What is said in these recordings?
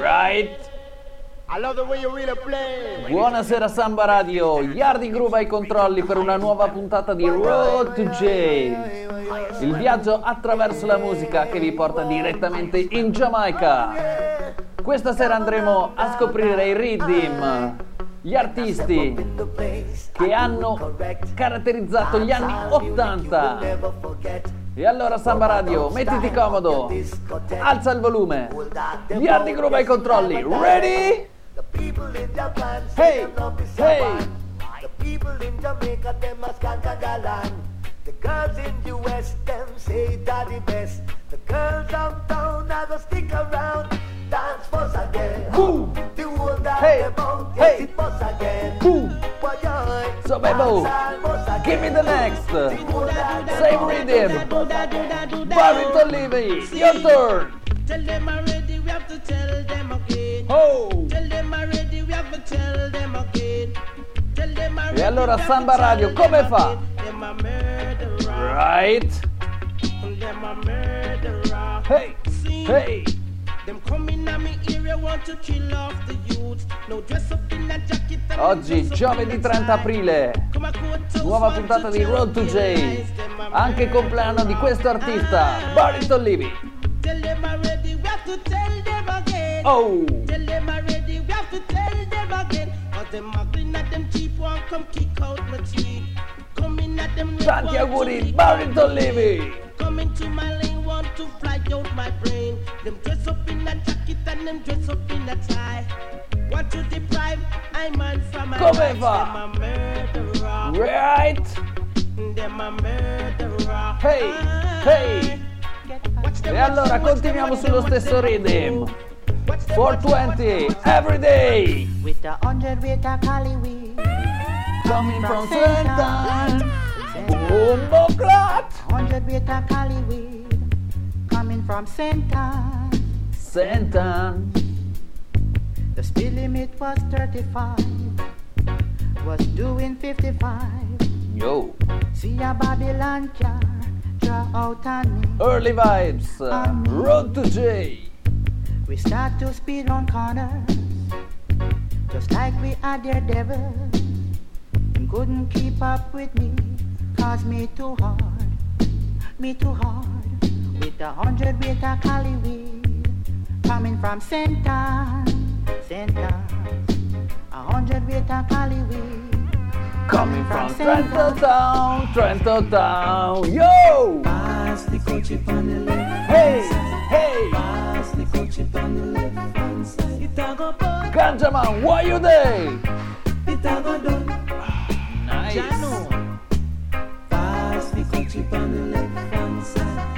Right? I love the way you really play. Buonasera Samba Radio, Yardi Groove ai controlli per una nuova puntata di Road to J. Il viaggio attraverso la musica che vi porta direttamente in Giamaica. Questa sera andremo a scoprire i rhythm, gli artisti che hanno caratterizzato gli anni 80. E allora Samba Radio, mettiti comodo, alza il volume, gli Ardi Group ai controlli, ready? Hey, hey! The girls in the West, them say that the best. The girls downtown, I go stick around, dance for Saturday. Boom! The whole that Hey, hey. yes, it bust again. Boom. So, Bebo, Dance and bust give me the next. The whole that them Same rhythm. Barrington Levy, your turn. Tell them already, we have to tell them again. Oh. Tell them already, we have to tell them again. Tell them already, E allora we have to Samba tell Radio, them come fa? Them a murderer. Right? Them a murderer. Hey, hey. Oggi, giovedì 30 aprile, nuova puntata di Road to J. Anche compleanno di questo artista, Barrington Levy. Oh! Tanti auguri, Barrington Levy! Brain. Coming to my lane want to fly out my brain. Them dress up in a jacket and them dress up in a tie. Want to deprive I man from my Come rights. va? Them a murderer. Right? Them a murderer. Hey, ah. hey. E allora continuiamo sullo stesso watch them, rhythm. watch them, watch them, watch them, 420, every day. With a hundred weight of cali Coming from Sentan. Bombo clot. hundred weight of cali from Sentan. Sentan. The speed limit was 35, was doing 55. Yo. See a Babylon car draw out on me. Early vibes. Uh, Road to J. We start to speed on corners, just like we are daredevil. And couldn't keep up with me, cause me too hard, me too hard. With a hundred weight of cali weed, coming from Sentan, Sentan. A hundred weight of cali weed, Coming from Trench Town, Trench Town. Yo. Pass the kouchie on the left Hey, hey. Pass the kouchie on the left hand side It a go bun, Ganjaman, what you day? it a go done Nice. Jano Pass the kouchie on the left hand side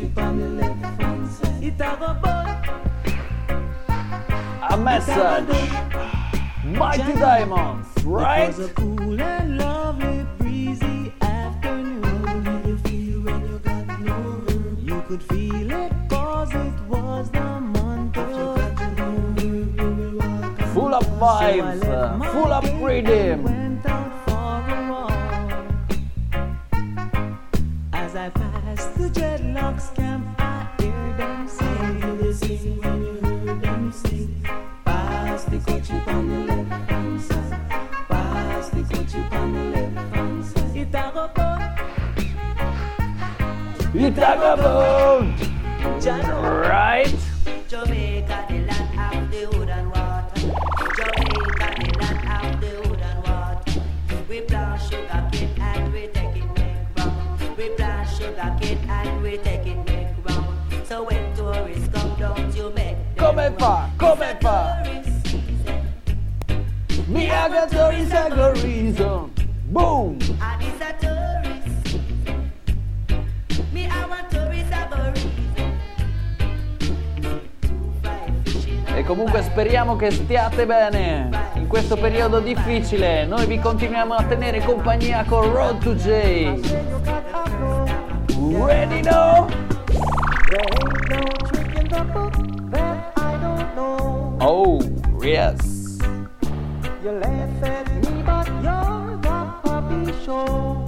a go bun, A message. Mighty Diamonds, right? It cause it was a cool and lovely come, fa, come fa. tourist Me I got stories, I got reason. Boom. and it's a tourist. Me, I want tourists, I go reason. E comunque speriamo che stiate bene in questo periodo difficile. Noi vi continuiamo a tenere compagnia con Road to J. Ready now? There ain't no trick in the book that I don't know. Oh, yes. You laugh at me, but you're the puppy show.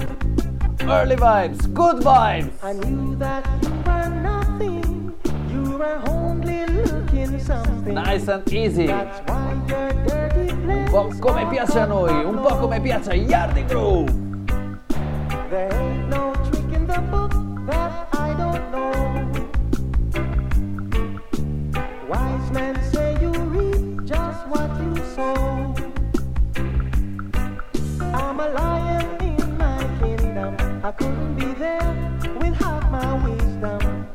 Early vibes, good vibes. I knew that you were nothing. You You were only looking something. Nice and easy. That's why your dirty Un po' come piace a noi, un po' come piace a Yardi Groove. There ain't no trick in the book I couldn't be there with half my wisdom.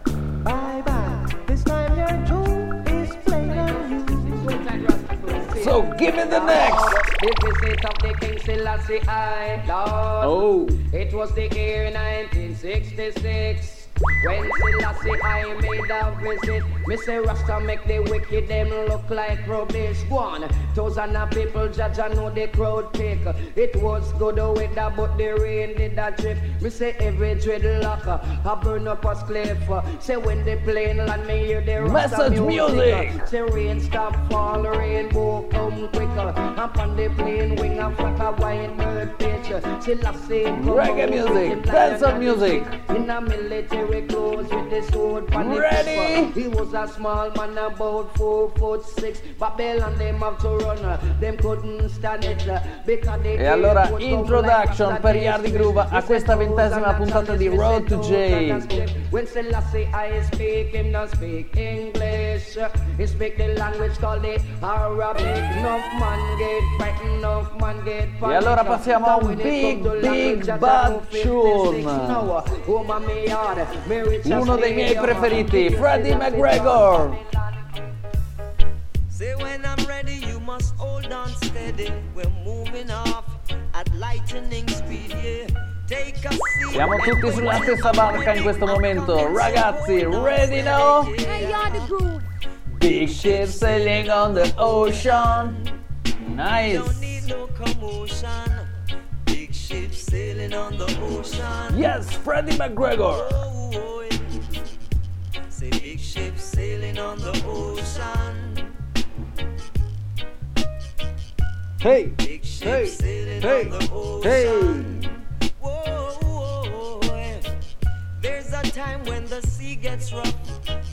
Bye bye. This time your jewel is played on you. So give me the next. The visit of the King Selassie I, Lord. Oh. It was the year 1966 when Selassie I made a visit. Me say Rasta make the wicked them look like rubbish. Go on, thousand of people judge and know the crowd pick. It was good weather, but the rain did a drip. Me say every dreadlock I burn up a cliff. Say when the plane land, me hear the Rasta Message music. Say rain stop fall, rainbow come quicker. Up on the plane wing a flock of white bird picture. Selassie come Reggae music, dancehall music. In a military clothes with the sword Ready? He was a small man about four foot six. Babylon them have to run. uh, Them couldn't stand it. uh, Because the E allora introduction per Yardi Groove a questa ventesima puntata di Road to J. When Selassie I speak, him not speak English. He speak the language called the Arabic. Enough man get frightened, enough man get E allora passiamo a un big, big bad tune. Uno dei miei preferiti, Freddie McGregor. Say when I'm ready, you must hold on steady. We're moving off at lightning speed, yeah. Siamo tutti sulla stessa barca in questo momento. Ragazzi, ready now? Big ship sailing on the ocean. Nice. sailing on the ocean. Yes, Freddie McGregor. Oh, oh, yeah. Say big ship sailing on the ocean. Hey, hey, hey, hey. There's a time when the sea gets rough,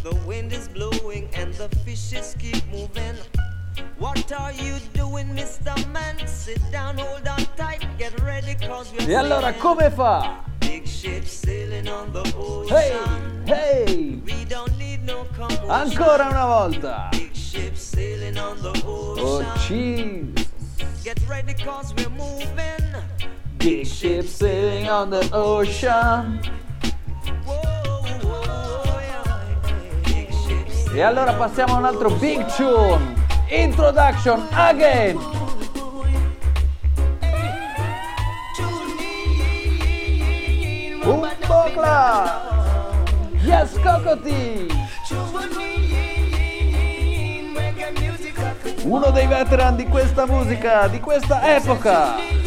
the wind is blowing, and the fishes keep moving. What are you doing, Mr. Man? Sit down, hold on tight, get ready, cause we're E allora come fa? Big ship sailing on the Hey, ocean. hey. We don't need no commotion. Ancora una volta. Big ship sailing on the Oh, ocean. cheese. Get ready, cause we're moving. Big ship sailing on the ocean. E allora passiamo a un altro big tune. Introduction again. Un bocla. Yes, Cocoti. Uno dei veteran di questa musica, di questa epoca.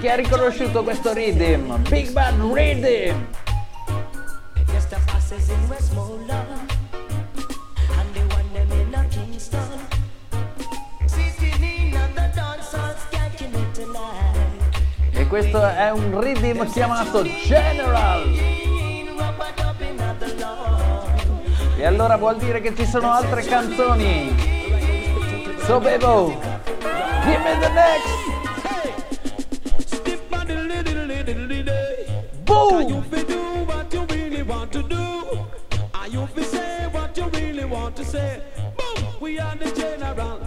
Chi ha riconosciuto questo rhythm? Big Bad Rhythm! E questo è un rhythm chiamato General! E allora vuol dire che ci sono altre canzoni. So Bebo, give me the next! Are you fi do what you really want to do? Are you fi say what you really want to say? Boom! We are the general.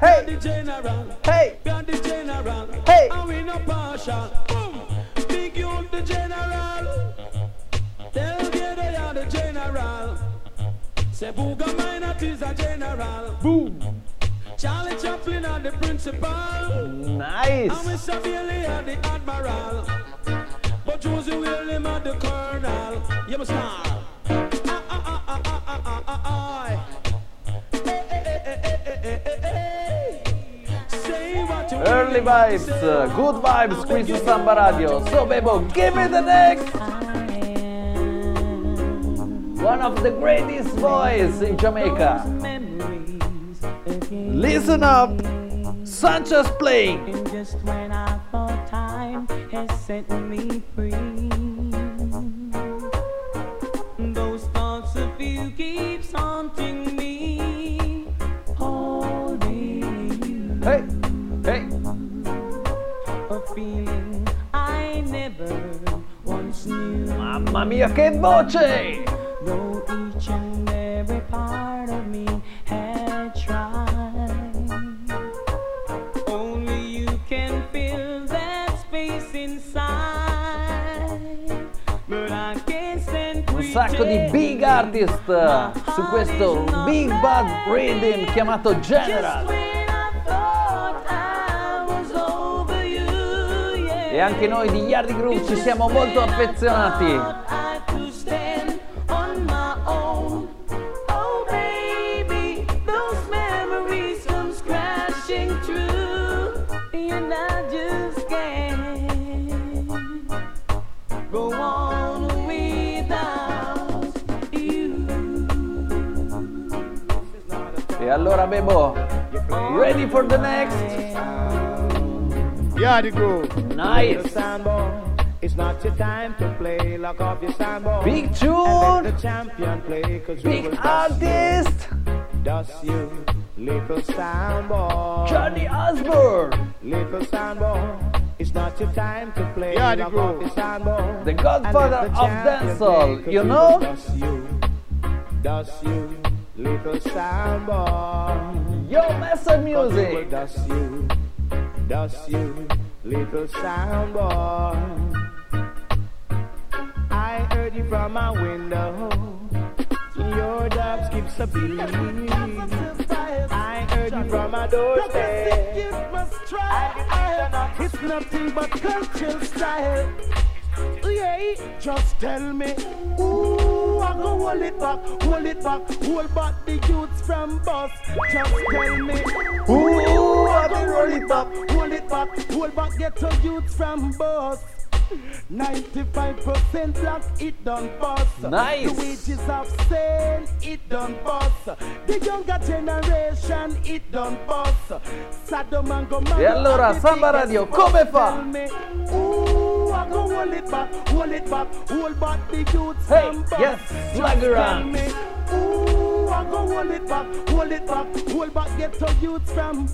Hey! The general. Hey! We are the general. Hey! And we no partial. Boom! Big you the general. Tell me they are the general. Say Booga Minott is a general. Boom! Charlie Chaplin are the principal. Nice! And! Mr. Bailey are the admiral. Josie William at the Colonel. You must. Early vibes, uh, good vibes, Chris Samba Radio. So, Bebo, give me the next! One of the greatest boys in Jamaica. Listen up! Sanchez playing! Time has set me free, those thoughts of you keeps haunting me. Holding you, Hey, hey! a feeling I never once knew. Mamma mia che voce! Sacco di big artist su questo Big Bad Rhythm chiamato General. E anche noi di Yardi Group ci siamo molto affezionati. Allora Bebo, ready for the next? Yeah, the groove. Nice! It's not your time to play. Lock off your soundboard. Big tune! the champion play. Cause Big artist! dust you, little soundboard. Johnny Osbourne! Little soundboard. It's not your time to play. Yeah, the Lock groove. off your soundboard. The godfather the of dancehall, you know? Dust you, dust you, little soundboard. Yo, Massa Cause we will Music! dust you, dust you, little soundboy. I heard you from my window. Your dub skips a beat. I heard you from my doorstep. It's nothing but cultural style. Yeah, just tell me, ooh, I go hold it back, hold it back, hold back the youths from bus. Just tell me, ooh, I go roll it back, hold it back, hold back, get to youths from bus. 95% black, it done bust. Nice. The wages of sale, it done bust. The younger generation, it done bust. Sodom and Gomorrah E allora, Samba Radio, come fa? Ooh, I go hold it back, hold it back, hold back the youths Hey, from bust. yes, tell me, Ooh, I go hold it back, hold it back, hold back, get to youths from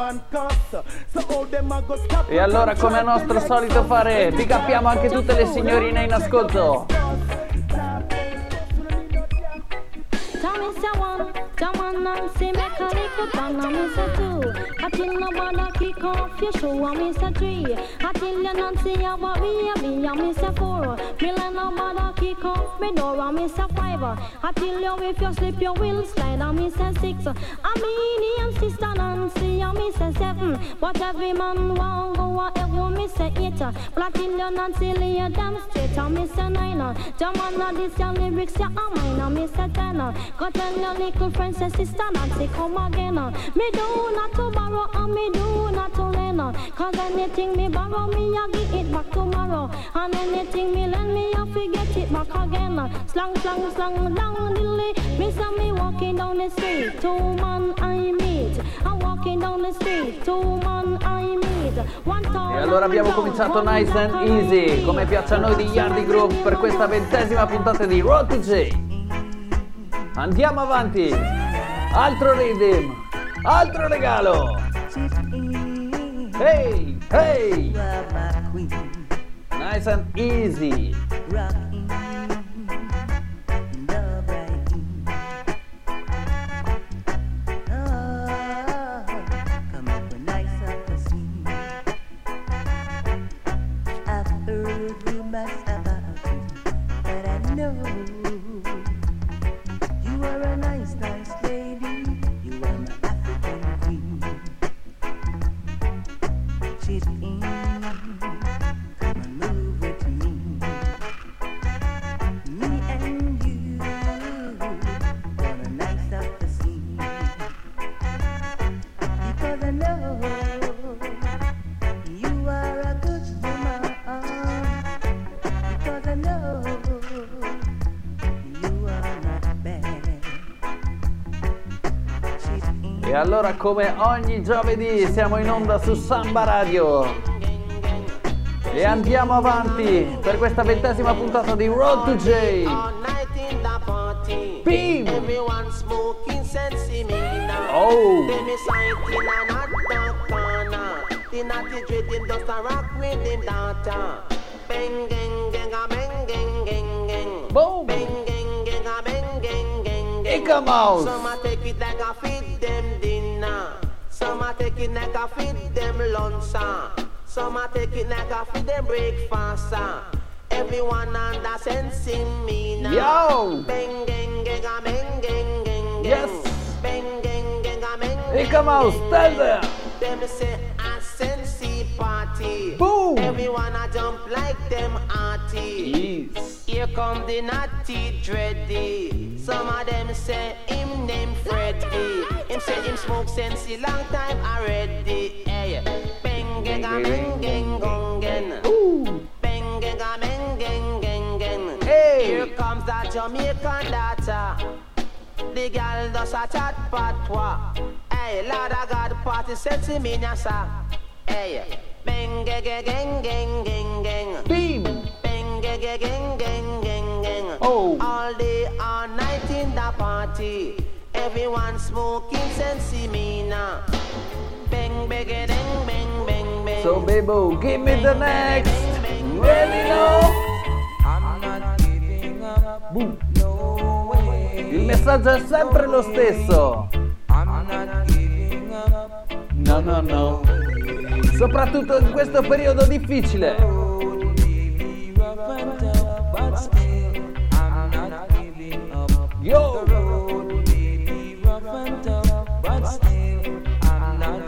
and stop E allora, come è nostro solito fare, big upiamo anche tutte le signorine in ascolto. Tommy say one, Jaman Nancy make a little and me say two. I till nobody kick off your shoe and me say three. I till you Nancy a worry a me and me say four. Me let nobody kick off me door and me say five. I till you if you slip you will slide and me say six. I mean and sister Nancy and me say seven. But every man want go a heaven me say eight. But I till you Nancy lay you damn straight and me say nine. Jaman a this your lyrics ya a mine and me say ten. Go tell your little friend say sister Nancy come again. Me do not to borrow and me do not to lend. Cause anything me borrow me I give it back tomorrow. And anything me lend me I forget it back again. Slang slang slang down dilly. Me say me walking down the street. Two man I meet. I'm walking down the street. Two man I meet. One E allora abbiamo and cominciato nice and easy, and come piace a noi di Yardi Group per questa ventesima puntata di Road DJ. Andiamo avanti. Altro rhythm, altro regalo. Hey, hey. Nice and easy. E allora come ogni giovedì siamo in onda su Samba Radio e andiamo avanti per questa ventesima puntata di Road to J. Bim! Oh! Boom! Gang gang. Ica Mouse. Some a take it like a feed them dinner. Some a take it like a feed them lunch. ah. Some a take it like a feed them breakfast. ah. Everyone under sensing me now. Yo. Bang gang gang bang gang gang gang. Yes. Bang gang gang bang gang. Mouse, stay there. Them say a sensi party. Boom. Everyone a jump like them arty. Yes. Here come the naughty dready. Some of them say him name Freddy. Him say him smoke sensi long time already. Hey, bang gang a bang gang gong gang. Ooh. Bang gang a bang gang gang gang. Hey. Here comes that Jamaican daughter. The girl does a chat patois. Hey, Lord of God, party sensi me nyasa. Gang gang. Beam. Bang gang gang gang gang gang gang. Oh. All day, all night in the party. Everyone smoking sensi me now. Bang bang bang bang bang bang. So Bebo, give me the next. Ready now? I'm not giving up. Boom. No way. Il messaggio è sempre lo stesso. I'm not giving up. No, no, no soprattutto in questo periodo difficile. Yo!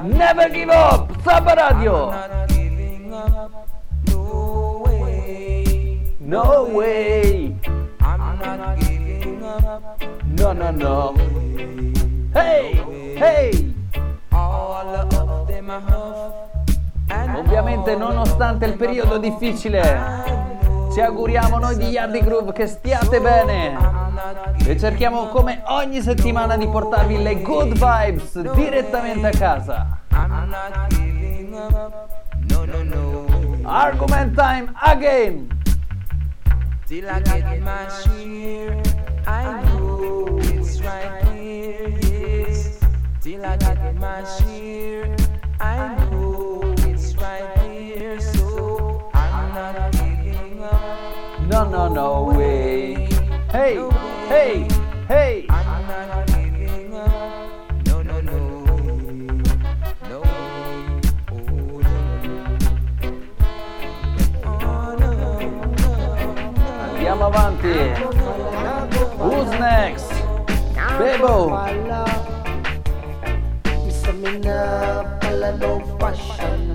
Never give up! Samba Radio! No way! No, no, no! Hey! Hey! All of them are Ovviamente nonostante il periodo difficile, ci auguriamo noi di Yardi Groove che stiate bene e cerchiamo come ogni settimana di portarvi le good vibes direttamente a casa. Argument time again! Till I get my share. I know it's right here, yes. Till I get my share. I know No, no, way! Hey, hey, hey! Avanti! Who's next? Bebo! Boom!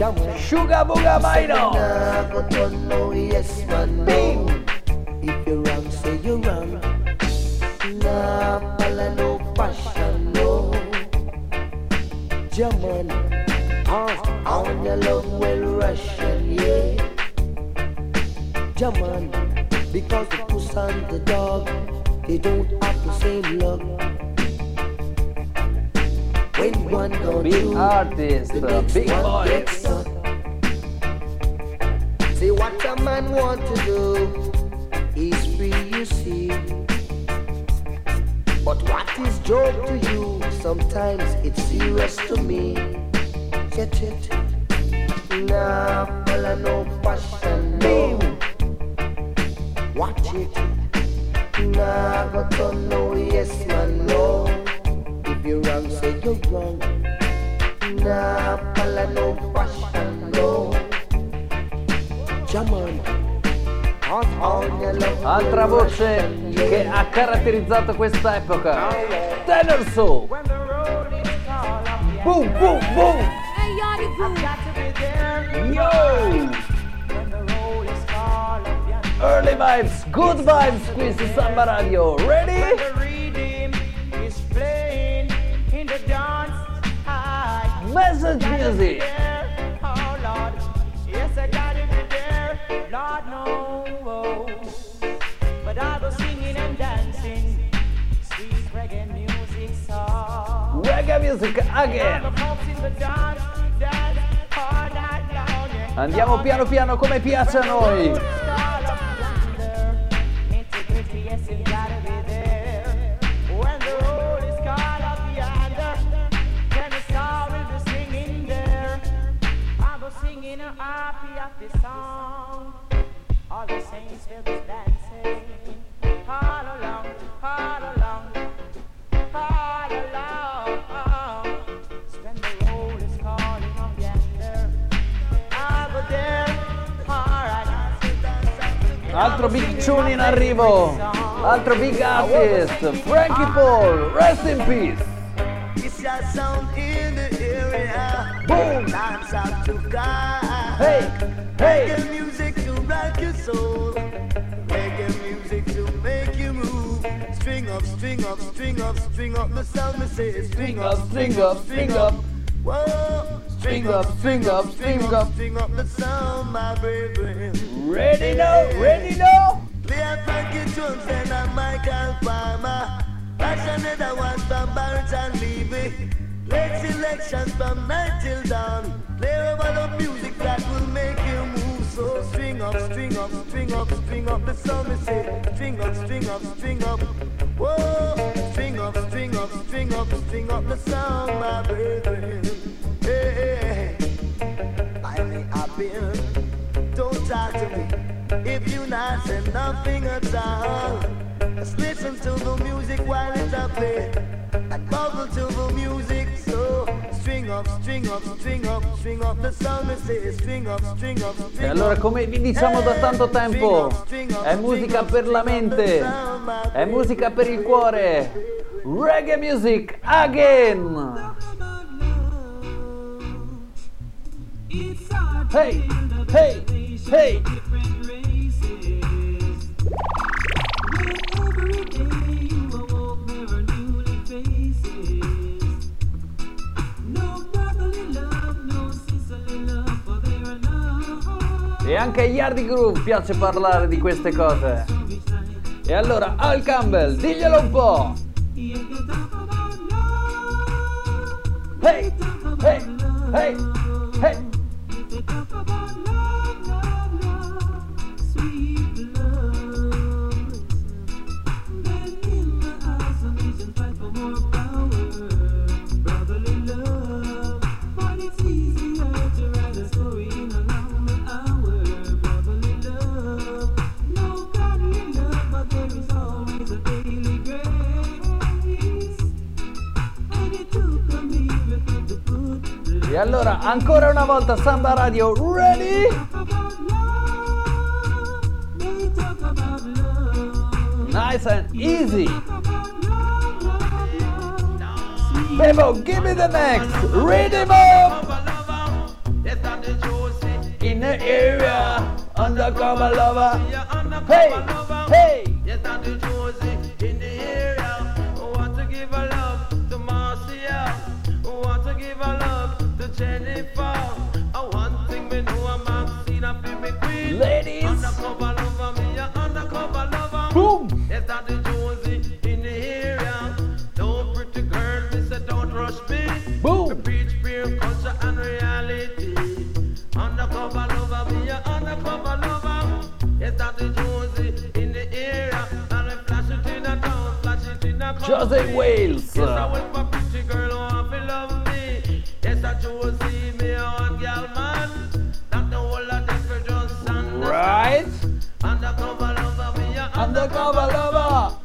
Sugar Booga Mino! Bing! If you're wrong, say you're wrong. Nah, follow no fashion, no. German, uh, on your love well Russian, yeah. German, because the puss and the dog, they don't have the same luck. When one gone Big through, artist, the uh, next big boy. See what a man want to do, he's free, you see. But what is joke to you? Sometimes it's serious to me. Get it? Nah, fella, no fashion, no. Watch it. Nah, go to no yes man, no. If you're wrong, say you're wrong. Nah, fella, no fashion, no. Jaman. On your love, Altra voce che ha caratterizzato questa epoca. Tenor Soul! Boom, boom, boom! Yo! Early vibes, good vibes qui su Samba Radio. Ready? Message music. reggae. Music Again. Andiamo piano piano come piace a noi. Altro piccione in arrivo, altro big artist, Frankie Paul, rest in peace. Boom! Hey! Hey! Soul. Reggae music to make you move. String up, string up, string up, string up the sound. Me say string up, String up, string up. Whoa. String up, string up, string up. String up the sound, my brethren. Ready now, ready now. Play a Frankie Jones and a Michael Palmer. That's another one from Barrington Levy. Late selections from night till dawn. Play over the music that will make you move. So string up, string up, string up, string up the. Me say string up, string up, string up. Whoa, string up, string up, string up, string up the sound, my brethren. Hey, hey, hey. I may have. Don't talk to me if you not say nothing at all. Just listen to the music while it's a play. And bubble to the music, E allora, come vi diciamo da tanto tempo, è musica per la mente, è musica per il cuore. Reggae music again. Hey, hey, hey. E anche agli Hardy Groove piace parlare di queste cose. E allora, Al Campbell, diglielo un po'. Hey, hey, hey, hey. Allora, ancora una volta Samba Radio, ready? Nice and easy. Bebo, give me the next. Rhythm up. In the area, undercover lover. Hey. Josey Wales. Yes, I went for pretty girl who want to love me. Yes, I Josie, oh, me a hot girl man. Not the whole of them for just stand Right. Undercover lover, me a Undercover lover.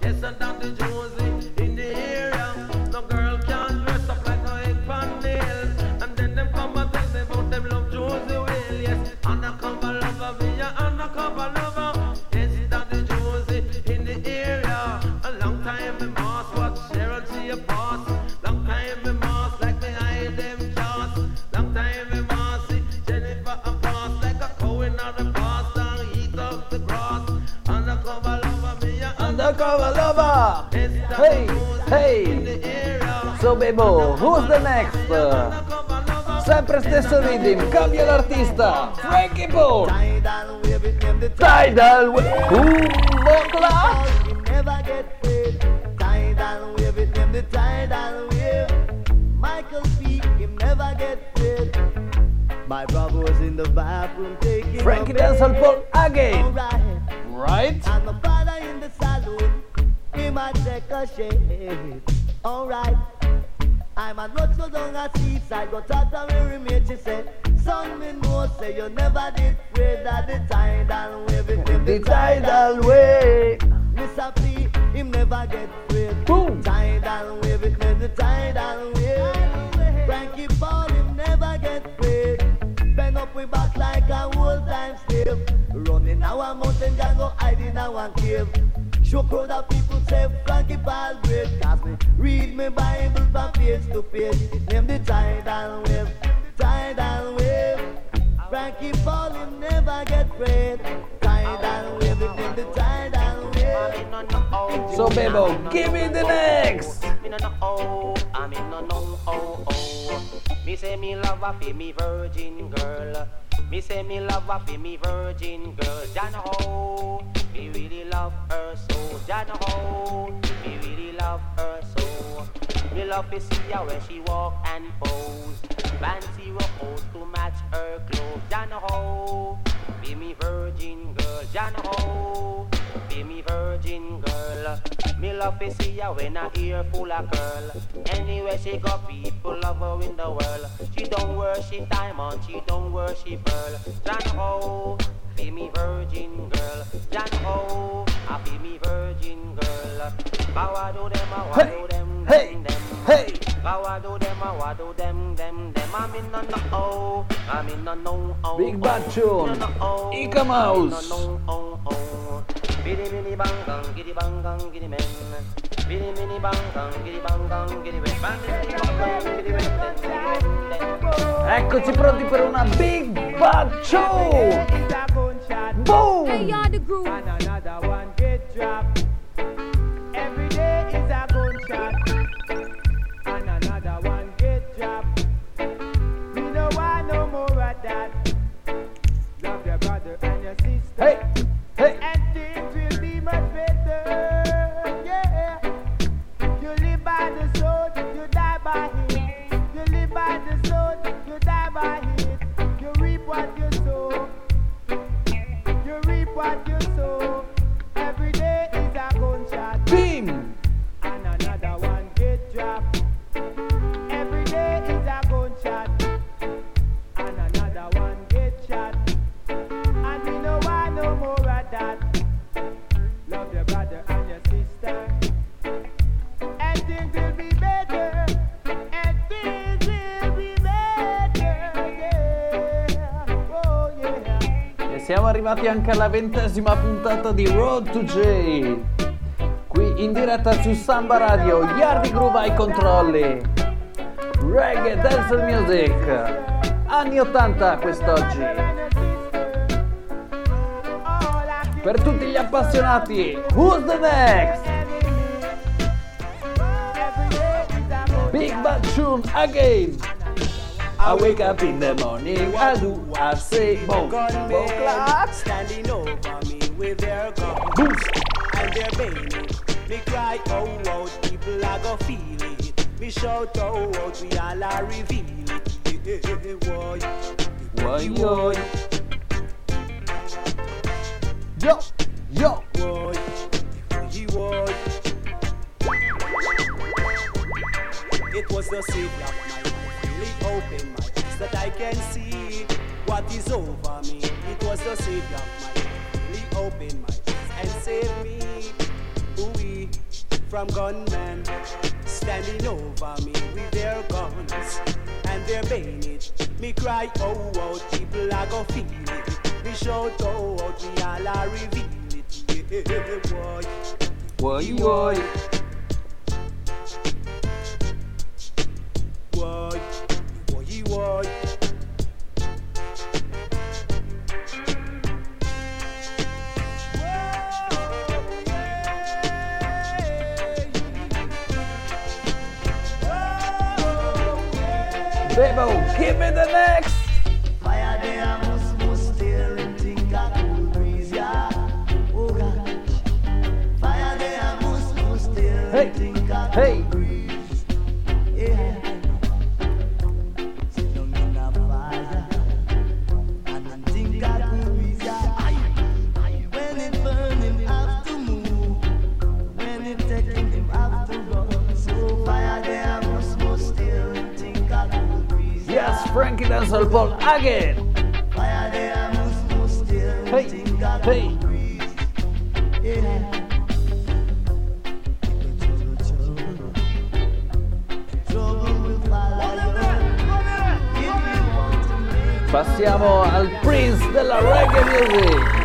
Undercover lover. Hey, hey. So Bebo, who's the next? Sempre stesso rhythm, cambia l'artista. Frankie Paul. Tidal wave. My brother was in the bathroom taking Frankie Paul again. Alright. Right? He might take a shave. Alright. I'm a not so down a seaside, but talk to me remain, she said, Son, me know, say you never did afraid that the tidal wave, it never The tidal wave. Mr. P, him never get afraid. Boom. Tidal wave, it never the tidal wave. Frankie Paul, him never get afraid. Bend up we back like a old time slave. Running our mountain, can go hide in our cave. Show crowd of people say Frankie Paul great. Cause me read me Bible from page to page. It name the tidal wave, tidal wave. Frankie Paul, him never get afraid. Tidal wave, it name the tidal wave. So Bebo, give me the next. Me no know oh, I me no know oh oh. Me say me love a me virgin girl. Me say me love a fi me virgin girl. Jah know how me really love her so. Jah know how me really love her so. Me love to see her when she walk and pose. Fancy rock to match her clothes. Jah know how be me virgin girl. Know be me virgin girl. Me love to see her when her ear full of curl. Anywhere she go, people love her in the world. She don't worship diamond, she don't worship pearl. Know be me virgin girl. Know I be me virgin girl. Bow I do them, I do them, Hey, them. Hey! Big Bad Tune, Ika Mouse. Bidi bidi bang Eccoci pronti per una Big Bad Show! Boom! Hey, y'all the group. And another one get dropped. Every day is a gunshot. Arrivati anche alla ventesima puntata di Road to J. Qui in diretta su Samba Radio, Yardi Groove ai controlli. Reggae Dance Music. Anni 80 quest'oggi. Per tutti gli appassionati, Who's the next? Big Bad Tune again. I wake up in the morning, I do, I say, boom, boom, clap. standing over me with their guns and their bayonet. Me cry, oh, oh, people are go feel it. Me shout, oh, oh, we all are reveal it. Yeah, boy. Why, yo, yo, yo. Boy, he. It was the savior of my life, really opened my eyes that I can see what is over me. It was the savior of my life, really opened my eyes and saved me. Ooh, from gunmen standing over me with their guns and their bayonet. Me cry, oh, oh, people are go feel it. Me shout, oh, oh, we all are reveal it. Yeah, boy. Why, why? Why, why? Bebo, give me the next. Fire there must must still think a cool breeze, yeah. Oh gosh. Fire there must must still Hey, think a hey. Cancel Passiamo al Prince della reggae music.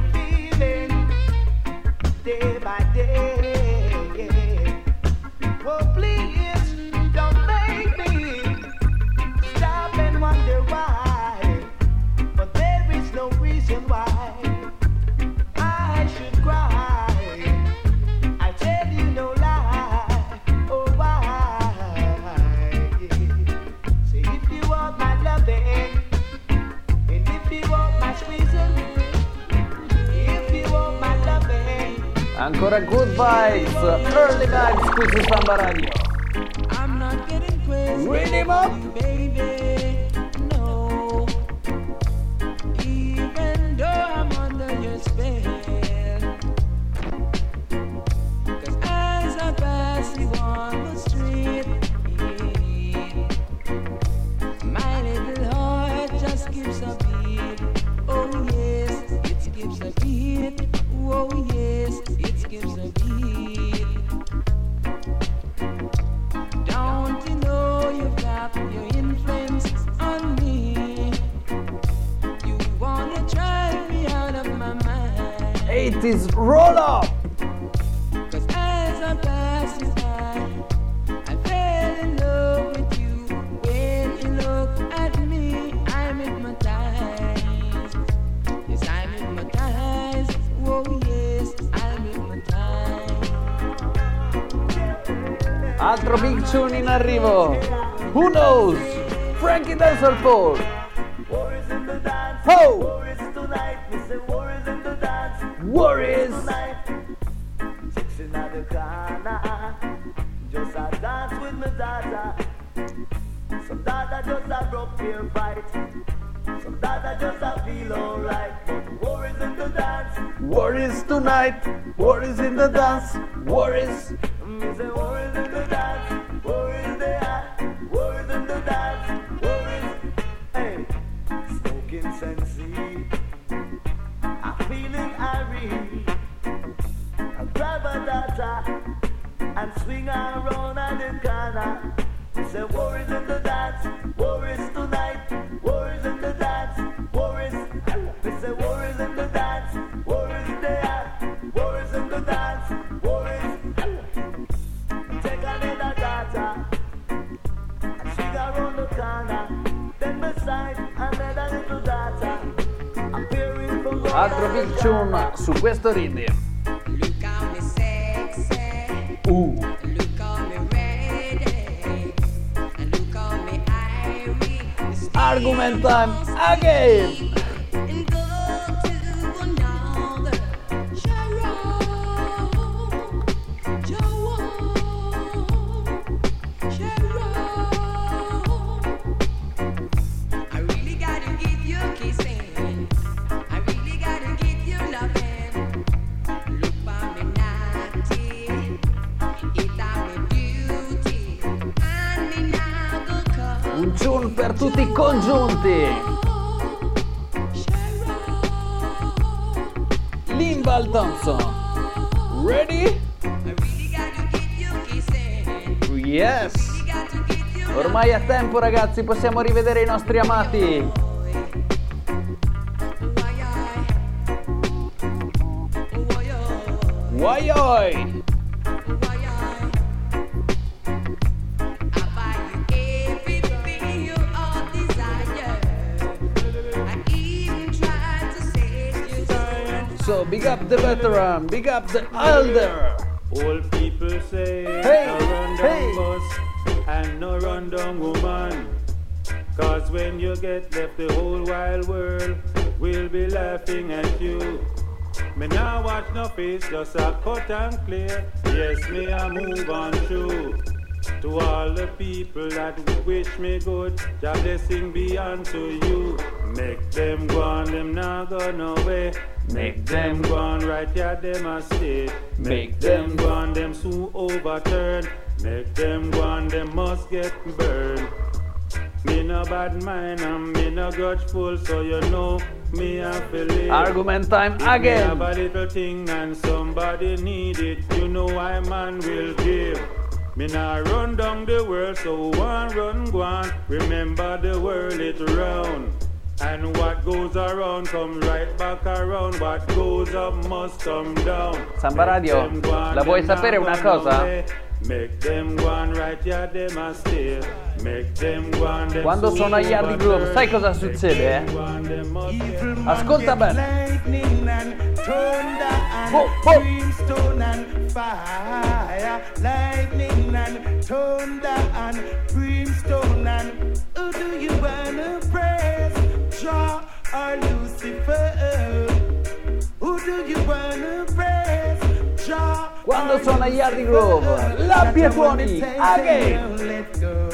This is Radio. I'm not getting crazy. Read him up. Baby, no. Even though I'm under your spell. Cause as I pass you on the street, my little heart just a beat. Oh, yes, it a beat. Oh, yes, it a beat. is roll up. Altro big tune in arrivo. Who knows? Frankie Dancer ます。të rini. U. Argumentojmë again! Congiunti. Limbal Thompson. Ready? Yes. Ormai è tempo ragazzi, possiamo rivedere i nostri amati. Why Big up the veteran, big up the elder. Old people say, hey, no run hey. bus and no woman. Cause when you get left, the whole wide world will be laughing at you. Me now watch no face, just a cut and clear. Yes, me I move on through. To all the people that wish me good, your blessing be unto you. Make them go on, them not go nowhere. Make them go on right here, them a stay. Make them go on, them soon overturn. Make them go on, them must get burned. Me no bad mind and me no grudgeful, so you know me I feel. Argument time If me have again. a little thing and somebody need it, you know why man will give. Me nah run down the world, so one run go on. Remember the world it round. And what goes around comes right back around. What goes up must come down. Samba Radio, la vuoi sapere una cosa? Quando sono agli Hardy Grove, sai cosa succede? Eh? Ascolta bene. Oh, oh. Lightning or Lucifer? Who do you wanna praise? Jah Quando suona Lucifer? Groove, la That I Pietroni, wanna say, again. Don't let go,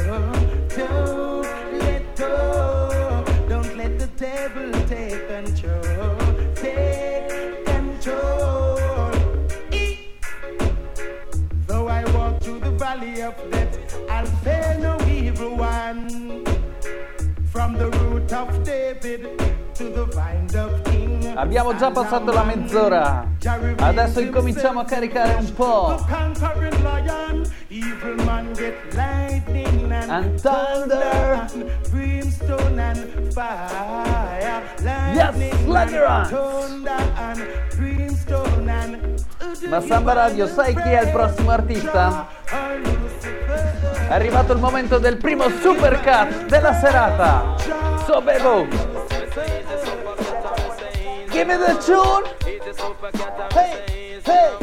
don't let go, don't let the devil take control, take control. E- Though I walk through the valley of death, I'll fear no evil one. From the root of David Abbiamo già passato la mezz'ora. Adesso incominciamo a caricare un po'. And thunder. Yes, Lagerant. Ma Samba Radio, sai chi è il prossimo artista? È arrivato il momento del primo supercut della serata. So bevo. Give me the tune. Hey, hey.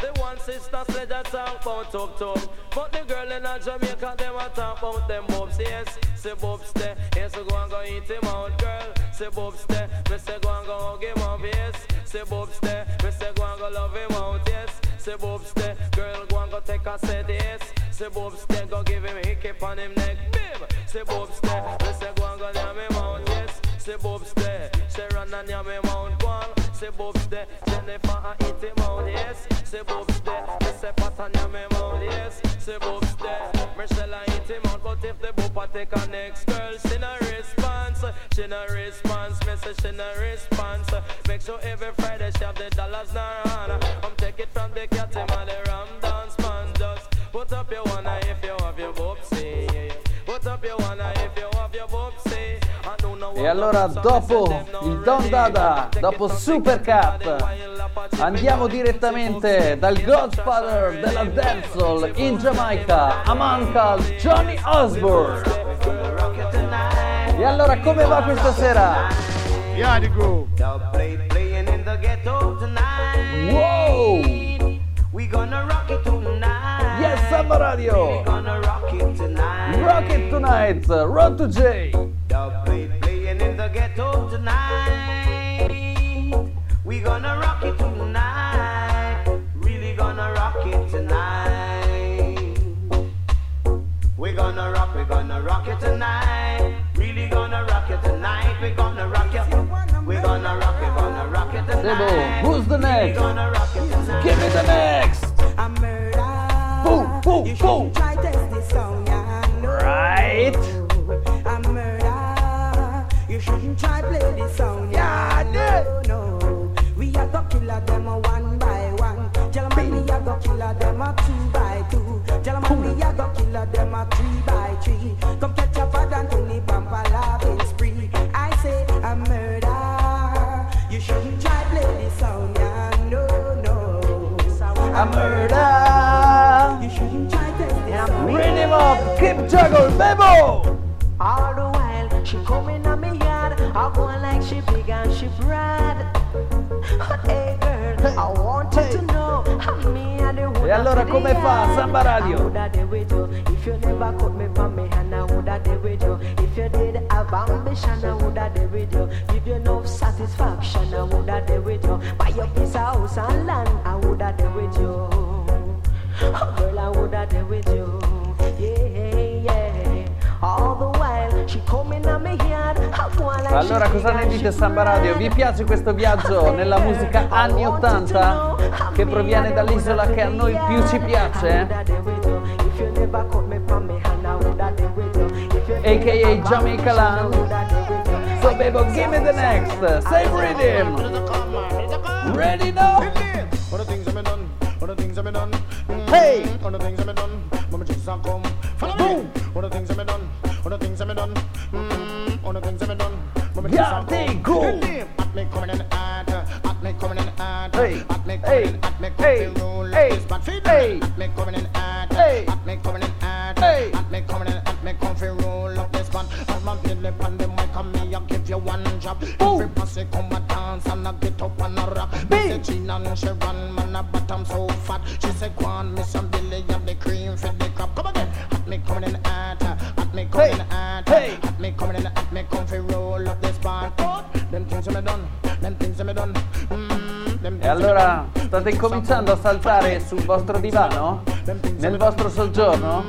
The one sister said that talk about tuk tuk But the girl in Jamaica, them a talk about them bobs Yes, say bobs there, yes, go and go eat him out, girl. Say bobs there, me say go and go hug him up, yes. Say bobs there, me say go and go love him out, yes. Say bobs there, girl go and go take a set, yes. Say bobs there, go give him a hickey on him neck, bim Say bobs there, me say Say bobs there, say run and yam him out, go on Say bobs there, Jennifer a eat him out, yes. Say bobs there, me say pat and yam him out, yes. Say bobs there, Michelle a eat him out. But if the boopa take a next girl, she no response. She no response, me say she no response. Make sure every Friday she have the dollars in her hand I'm take it from the cat him and the E allora dopo il Don Dada, dopo Super Cut, andiamo direttamente dal Godfather della dancehall in Giamaica, a man called Johnny Osborne. E allora come va questa sera? Wow! Yes, Samba Radio! Rock it tonight. Rock it tonight, Road to J! Dub in the ghetto tonight. We gonna rock it tonight. Really gonna rock it tonight. We gonna rock, we gonna rock it tonight. Really gonna rock it tonight. We gonna rock it. We gonna rock, we gonna rock it tonight. Who's the next? We gonna rock it tonight. Give me the next! A murder. Boom, boom, boom! shouldn't try test this song, yeah. No. Right? You shouldn't try play this song, yeah. No, no. We are go killer them one by one. Tell 'em we are go killer them two by two. Tell 'em we are go killer them three by three. Come catch a fad and Tony Pampa loving spree. I say a murder. You shouldn't try play this song, yeah. No, no. A murder! You shouldn't try test this song. Rhythm up, keep juggle, Bebo! All the while, she coming on me. I go on like she big and she broad. Hey girl, I want you to know, I'm me and the E allora come fa Samba Radio? woulda there with you. If you never cut me from me hand, I woulda there with you. If you did have ambition, I woulda there with you. Give you enough satisfaction, I woulda there with you. Buy your piece of house and land, I woulda there with you. Oh, girl, I woulda there with you. Yeah, Allora cosa ne dite Samba Radio? Vi piace questo viaggio nella musica anni 80 che proviene dall'isola che a noi più ci piace? Eh? AKA Jamaica Land. So baby, give me the next. Save rhythm. Ready now? Hey! Boom! The things that me done, mama just a come. Follow me. All the things that me done, all the things that me done. Mm, All the things that me done, just Yeah, they go. At me coming in hard, at me coming in hard. Hey, At me coming in, at me hey, coming roll hey, up this bad feet. hey. At me coming in hard, Hey. at me coming in hard. Hey. At me coming in, at me comfy roll up this band. And my belly on the mic and me I give you one job. Every posse come a dance and I get up and a rock. Me say Gina and she run man a bottom so fat. She say go on Miss and E allora state cominciando a saltare sul vostro divano? Nel vostro soggiorno?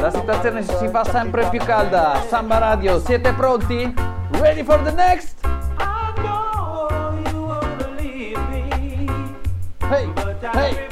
La situazione si fa sempre più calda. Samba Radio, siete pronti? Ready for the next? Hey, hey.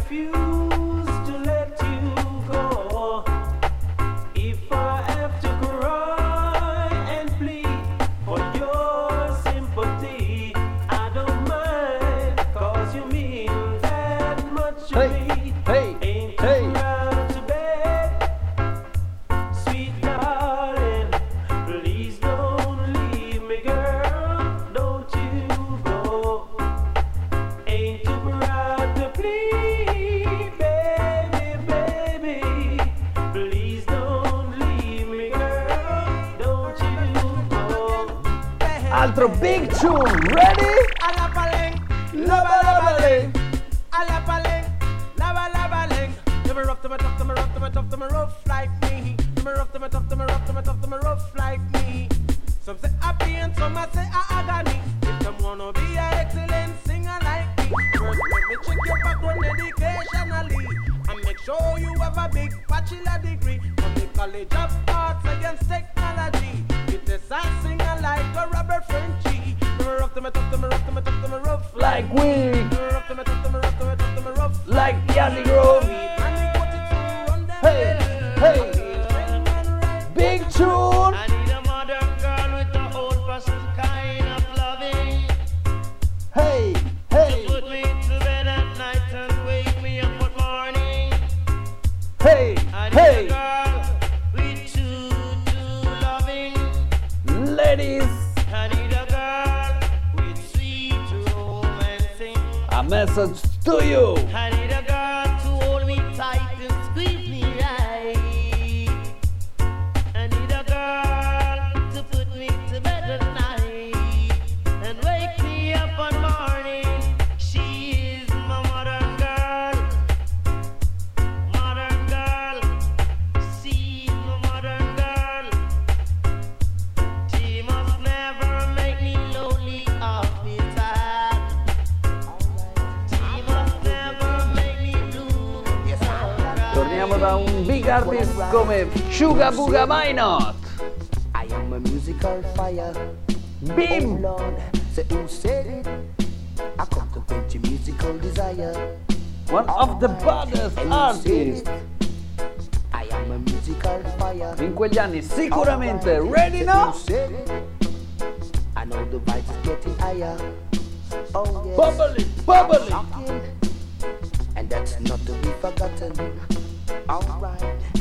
Ladies, I need a girl with sweet a message to you. Come Suga Buga Minott. I am a musical fire. Bim. Oh Lord, say who said it? I come to quench your musical desire. One of the baddest And who said artists? I am a musical fire. in quegli anni, oh, sicuramente. Ready now? Who said it? I know the vibes is getting higher. Oh yes. Bubbly, bubbly. And that's not to be forgotten. Alright.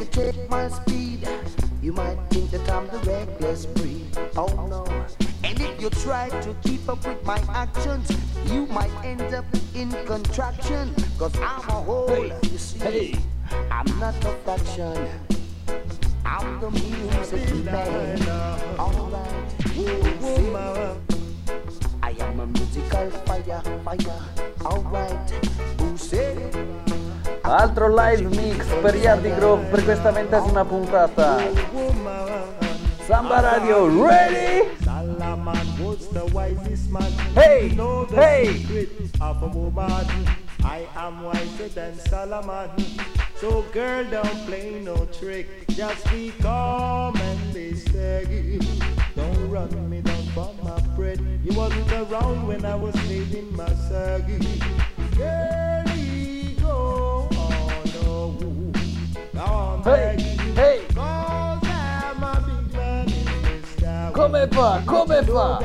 You take my speed, you might think that I'm the reckless breed. Oh no. And if you try to keep up with my actions, you might end up in contraction. Cause I'm a whole, you see. Hey. I'm not a fraction. I'm the music man. Alright. I am a musical fire, fire. Alright, who said it? Altro live mix per Yardi Groove per questa ventesima puntata. Samba Radio, ready? Hey, hey. I am wiser than Solomon. So girl, don't play no trick. Just be calm and be steady. Don't run me down for my bread. You wasn't around when I was leaving my saggy. Girlie, Hey, hey. Come fa? Come Solomon was.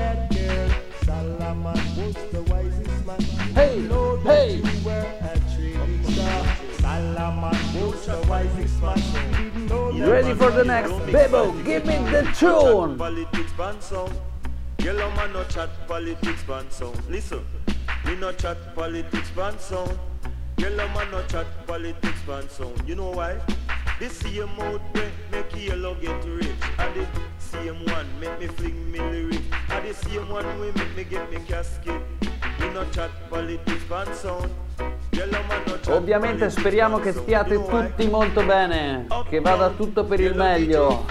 Hey, hey. you was Ready for the next? Bebo, give me the tune. Yellowman no chat politics band song. Listen, me no chat politics band song. Yellowman no chat politics band song. You know why? The same mouth make make yellow get rich, and the same one make me fling me lyric, and the same one we make me get me casket. Me no chat politics band song. Ovviamente speriamo che stiate tutti molto bene, che vada tutto per il meglio.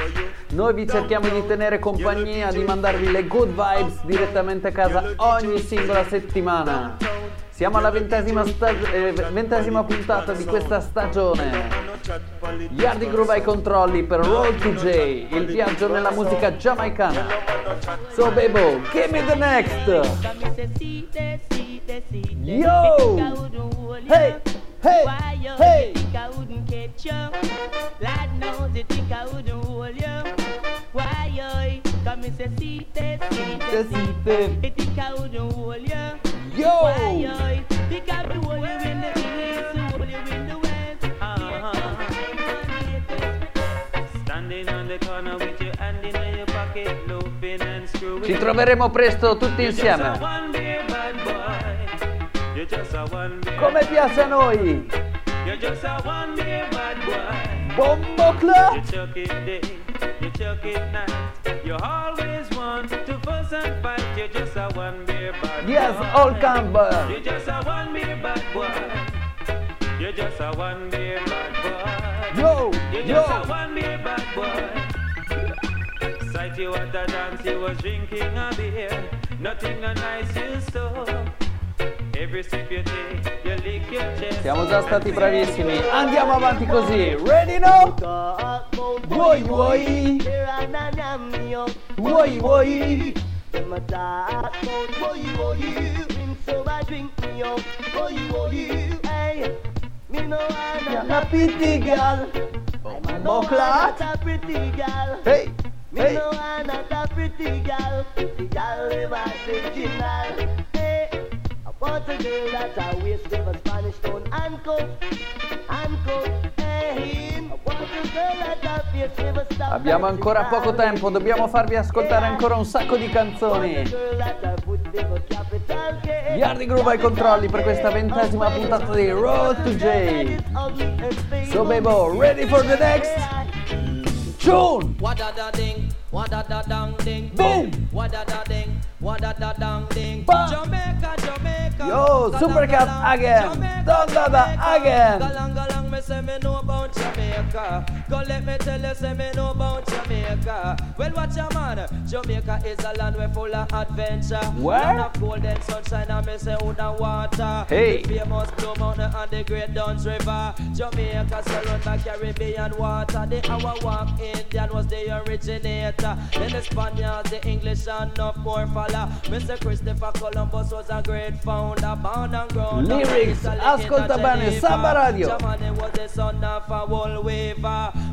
Noi vi cerchiamo di tenere compagnia, di mandarvi le good vibes direttamente a casa ogni singola settimana. Siamo alla ventesima, sta- eh, ventesima puntata di questa stagione. Yardi Groove ai controlli per Roll to J, il viaggio nella musica giamaicana. So Bebo, give me the next! Yo! Hey! Hey! Hey! Lord knows you think I wouldn't hold you. Why you come and say see this, see this, see this. You think I wouldn't hold you. Yo! Why you think I would hold you in the east, hold you in the west. Standing on the corner with your hand in your pocket, loafing and screwing. Ci troveremo presto tutti You're just a insieme. Come piace a noi! You're just a one beer bad boy. Bombo Club! You chuck it day, you chuck it night. You always want to fuss and fight. You're just a one beer bad boy. Yes, all camber! You're just a one beer bad boy. You're just a one beer bad boy. Yo, You're yo. just a one beer bad boy. Sight you at the dance, you was drinking a beer. Nothing a nice you stole. Siamo già stati bravissimi, andiamo avanti così. Ready now? Vuoi vuoi? Vuoi vuoi? Una pretty girl. Bombo Club. Hey, Me hey. no want not a pretty girl, pretty girl as original. But today that I waste river Spanish town and cook, and cook. Abbiamo ancora poco tempo, dobbiamo farvi ascoltare ancora un sacco di canzoni. Yardi Groove ai controlli per questa ventesima puntata di Road to Jay So Bebo, ready for the next tune? Boom! Jamaica, Jamaica. Yo, Supercat again. Don Dada Jamaica. again. Galang galang, me say me know about Jamaica. Go let me tell you, say me know about Jamaica. Well, watch your man. Jamaica is a land where full of adventure. Where? Land of golden sunshine and me say wood and water. Hey. The famous Blue Mountain and the Great Dunn's River. Jamaica surround the Caribbean water. The Walk Indian was the originator. Then the Spaniards, the English and enough more follow. Mr. Christopher Columbus was a great founder. Lyrics, ascolta bene, Samba Radio.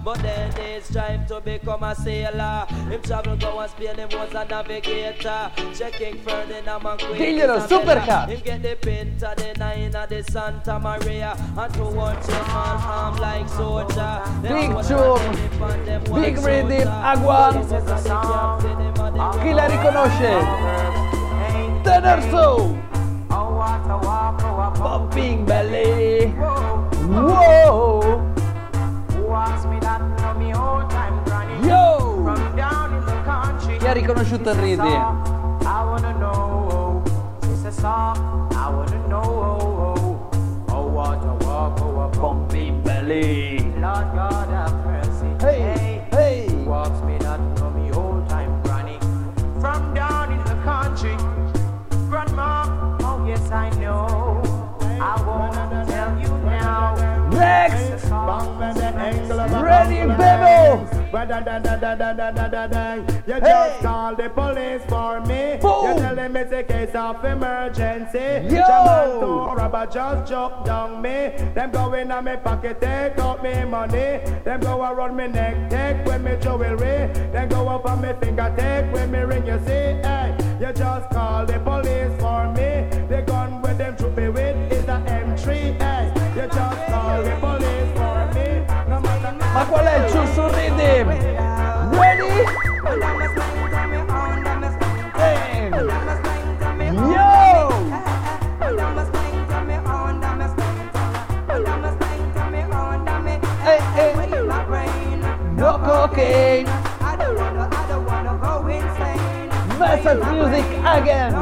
But then they strive to become a sailor. Him travel go and Spain, him was a navigator. Checking Ferdinand and Queen. Diglielo, supercar. Him get the pinta, the nine of the Santa Maria. And to watch him man arm like soldier. Big Chum, Big Rhythm, Aguan. Chi la riconosce? Tenor Soul. Bumping belly. Whoa. Yo. Chi ha riconosciuto il ridi? Bumping belly. Lord God, Ready, Bebo. You Hey. just call the police for me. Boom. You tell them it's a case of emergency. Yo. To just jump down me. Them go in on me pocket, take out me money. Them go around me neck, take with me jewelry. Then go up on me finger, take with me ring. You see, hey, you just call the police for me. The gun with them troop me with è il giusto rhythm? Ready? Yo! Hey. No cocaine. Message music again.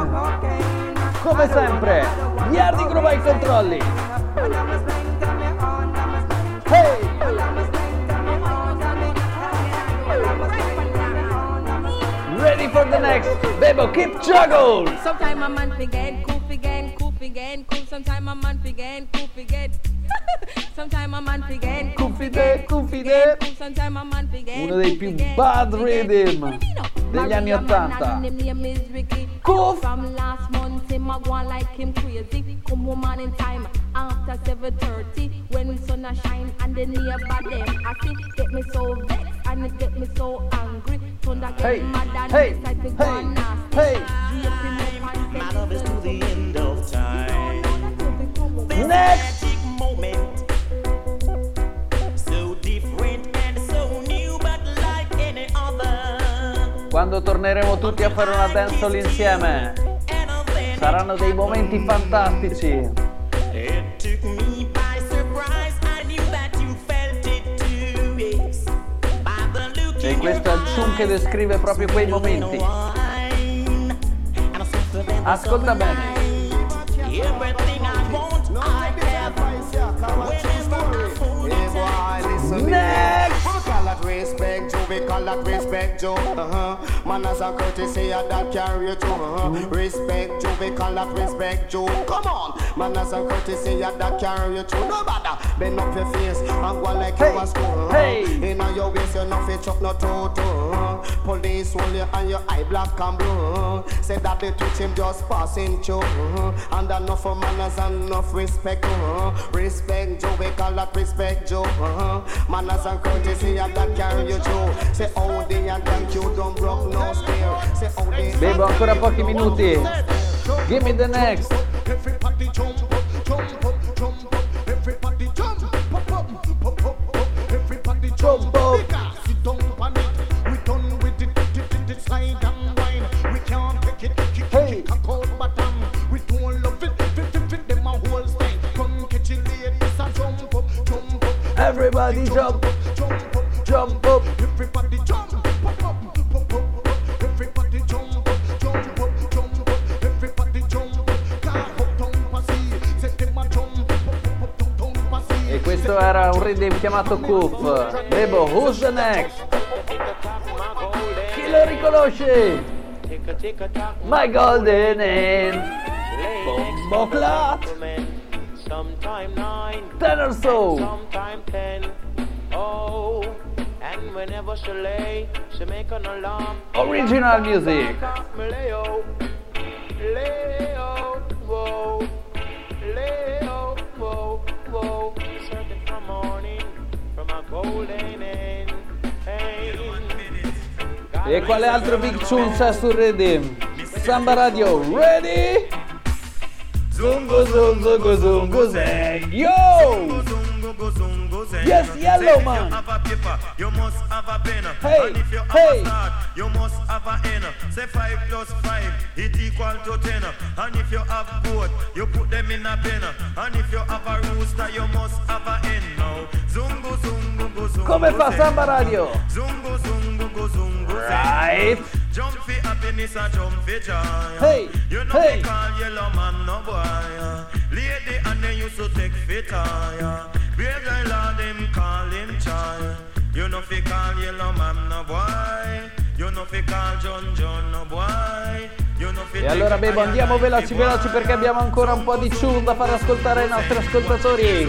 Come sempre, Yardi ai controlli. Next. Bebo, keep juggle. Sometime a man forget, cool forget, cool forget, cool. Sometime a man forget, cool forget. Sometime a man forget, cool forget, cool forget, cool. Sometime a man forget. Uno dei più bad rhythm degli anni Ottanta. Cool. From last month, him a go like him crazy. Come home on in time after 7:30 when sun a shine and the neighbor them I see get me so vexed and it get me so angry. Thunder get Hey, mad and hey, to hey, go on nasty. hey. And My love is to the end of time. This Next. magic moment. So different and so new, but like any other. Quando torneremo tutti a fare una dancehall insieme, saranno dei momenti fantastici. E questo è il tune che descrive proprio quei momenti. Ascolta bene. Next. Respect, Joe. We call that respect, Joe. Uh-huh. Manners and courtesy of that carry you through. Uh-huh. Respect, Joe. We call that respect, Joe. Come on. Manners and courtesy of that carry you through. No matter. Bend up your face and go like you a school. Uh-huh. Hey. Inna your waist, you no fit chuck no toto. Police hold you and your eye black and blue. Say that they touch him just passing through. And enough for manners and enough respect. Uh-huh. Respect, Joe. We call that respect, Joe. Uh-huh. Manners and courtesy that carry you through. Say oh and thank you don't broke no stare. Say oh they. Bebo, ancora pochi minuti. Give me the next. Everybody jump up, jump up, jump up. Everybody jump up, up, up, up, up, up. Everybody jump up. Sit down on it. We done with it, it, it, it, slide and wine. We can't take it, kick it, kick it, cold bottom. We don't love it, fit, fit, fit, them a whole style. Come catch it, ladies, and jump up, jump up. Everybody jump, jump up, jump up. Harry chiamato Coop. Bebo, who's the next? Chi lo riconosce? My golden hand. Bombo clat. Ten or so. Original music. E quale altro big tune c'è sul rhythm? Samba Radio, ready? Zungo zungo zungo zungo zang. Yo! Yes, yellow man. You must have a pen. Hey, and if you have hey. you must have a N. Say 5 plus 5, it equal to 10. And if you have both, you put them in a pen. And if you have a rooster, you must have a N now. Zungo, zungo, go, zungo. Come fa zeng. Samba Radio? Zungo, zungo, go, zungo. zeng. Right. Jump for happiness and jump for joy. Hey, You know hey. we call yellow man no boy. uh. Lady and they used to take fit tire. Brave guy lord him call him child. You know fi call yellow man no boy. You know fi call John John no boy. E allora Bebo andiamo veloci veloci perché abbiamo ancora un po' di tune da far ascoltare ai nostri ascoltatori.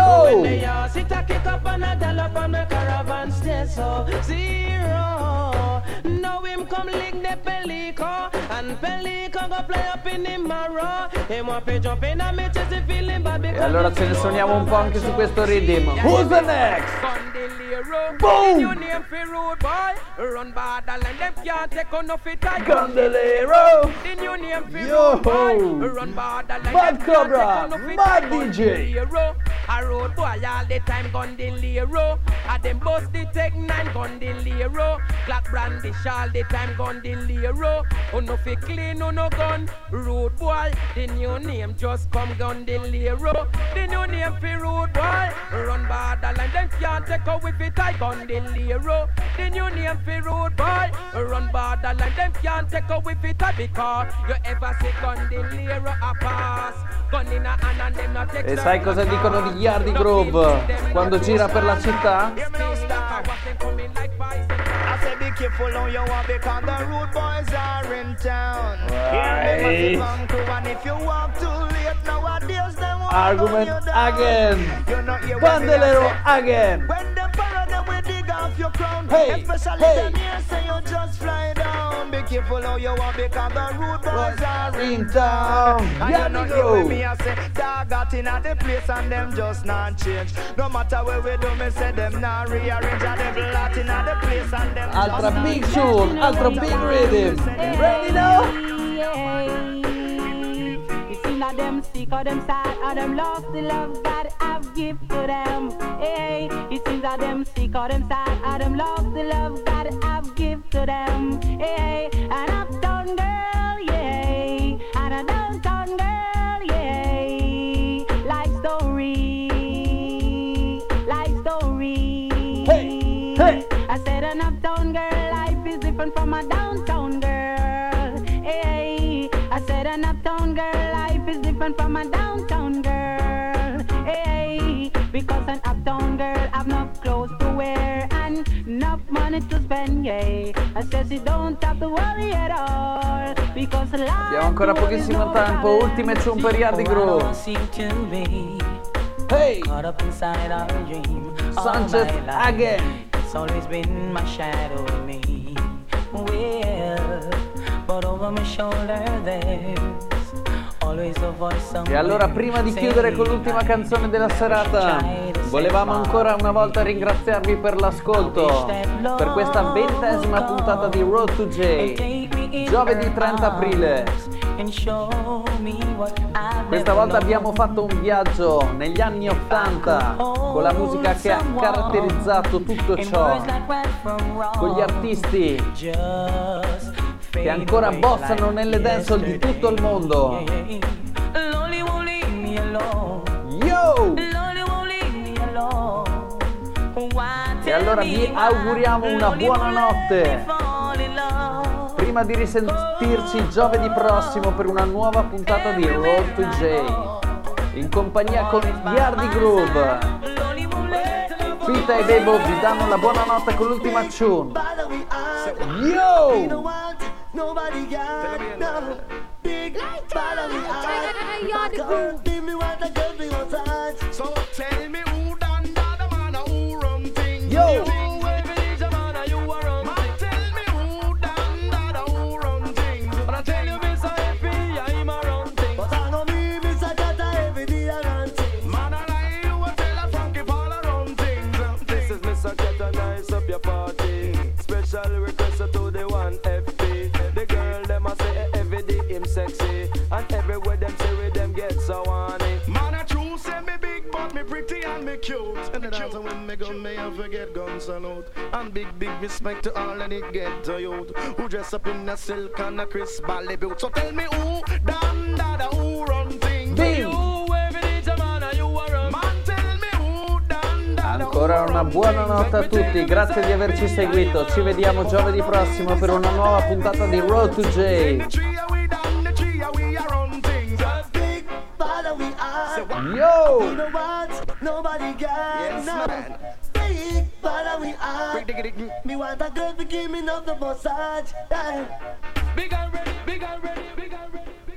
When they all sit a kick up and a gallop on the caravan stay so zero. Now him come lick the pelico and pelico go play up in the marrow. Him want to jump in and me chest he feeling bad E allora ce ne suoniamo un po' anche su questo rhythm. Who's the next? Boom! New name for rude boy. Run borderline, them can't take on no fit tight. Candelero! The new name for Yo! Run borderline, Mad them can't Cobra, Mad. DJ. Candelero. Road boy all the time gun. A them the tech nine gun. Black brandish all the time gun. Oh no fi clean, oh no gun. Rude boy, the new name just come gun. The new name for rude boy. Run borderline, them can't take out with it I gun delero. The new name for rude boy. Run borderline, them can't take out with it I because you ever see gun delero a pass. Gun in a hand and them not take sai cosa dicono di Grove quando gira per la città? Argument again. Bandelero again. Crown. Hey, Especially hey. them here say you just fly down. Be careful how you walk because the rude boys are In town! and you know Yardi hear me a say Dog got in at the place and them just not change No matter where we do me say them not rearrange A devil lot in at the place and them Altra just big not tune, altro big rhythm. Ready now? You see now them sick or them sad or them lost the love God I've give to them. Hey, you see that them sick or them sad or them love the love God I've give to them. Hey, an uptown girl, yeah, and a downtown girl, yeah. Life story, life story. Hey, hey. I said an uptown girl life is different from a downtown girl. Hey, I said an uptown girl life is different from a downtown girl have no clothes to wear and enough money to spend. Yeah, I said she don't have to worry at all because life Abbiamo ancora pochissimo tempo, ultime tune per Yardi Grove. Hey! Caught up inside our dream. all Sanchez my life. again. It's always been my shadow in me. Well, but over my shoulder voice E allora prima di chiudere con l'ultima canzone della serata, volevamo ancora una volta ringraziarvi per l'ascolto, per questa ventesima puntata di Road to J, giovedì 30 aprile. Questa volta abbiamo fatto un viaggio negli anni 80 con la musica che ha caratterizzato tutto ciò, con gli artisti che ancora bossano nelle dancehall di tutto il mondo. Yo! E allora vi auguriamo una buona notte. Prima di risentirci giovedì prossimo per una nuova puntata di Road to J. In compagnia con Yardi Groove. Pita e Bebo vi danno la buonanotte con l'ultima tune. Yo! Nobody got no big bottle of ice. Come give me what I give me one time. So tell me me cute. And the dance when me go, me I forget gun salute. And big, big respect to all and it get to youth. Who dress up in a silk and a crisp ballet boot. So tell me who, dan da da, who run things. Bing. You, every day, man, you are a man. Tell me who, dan da da. Ancora una buona notte a tutti, grazie di averci seguito. Ci vediamo giovedì prossimo per una nuova puntata di Road to J. Yo! You know what? Nobody can. Yes, man. Big we are. Me want a girl to give me massage. Yeah. Big and ready, big and ready, big and ready.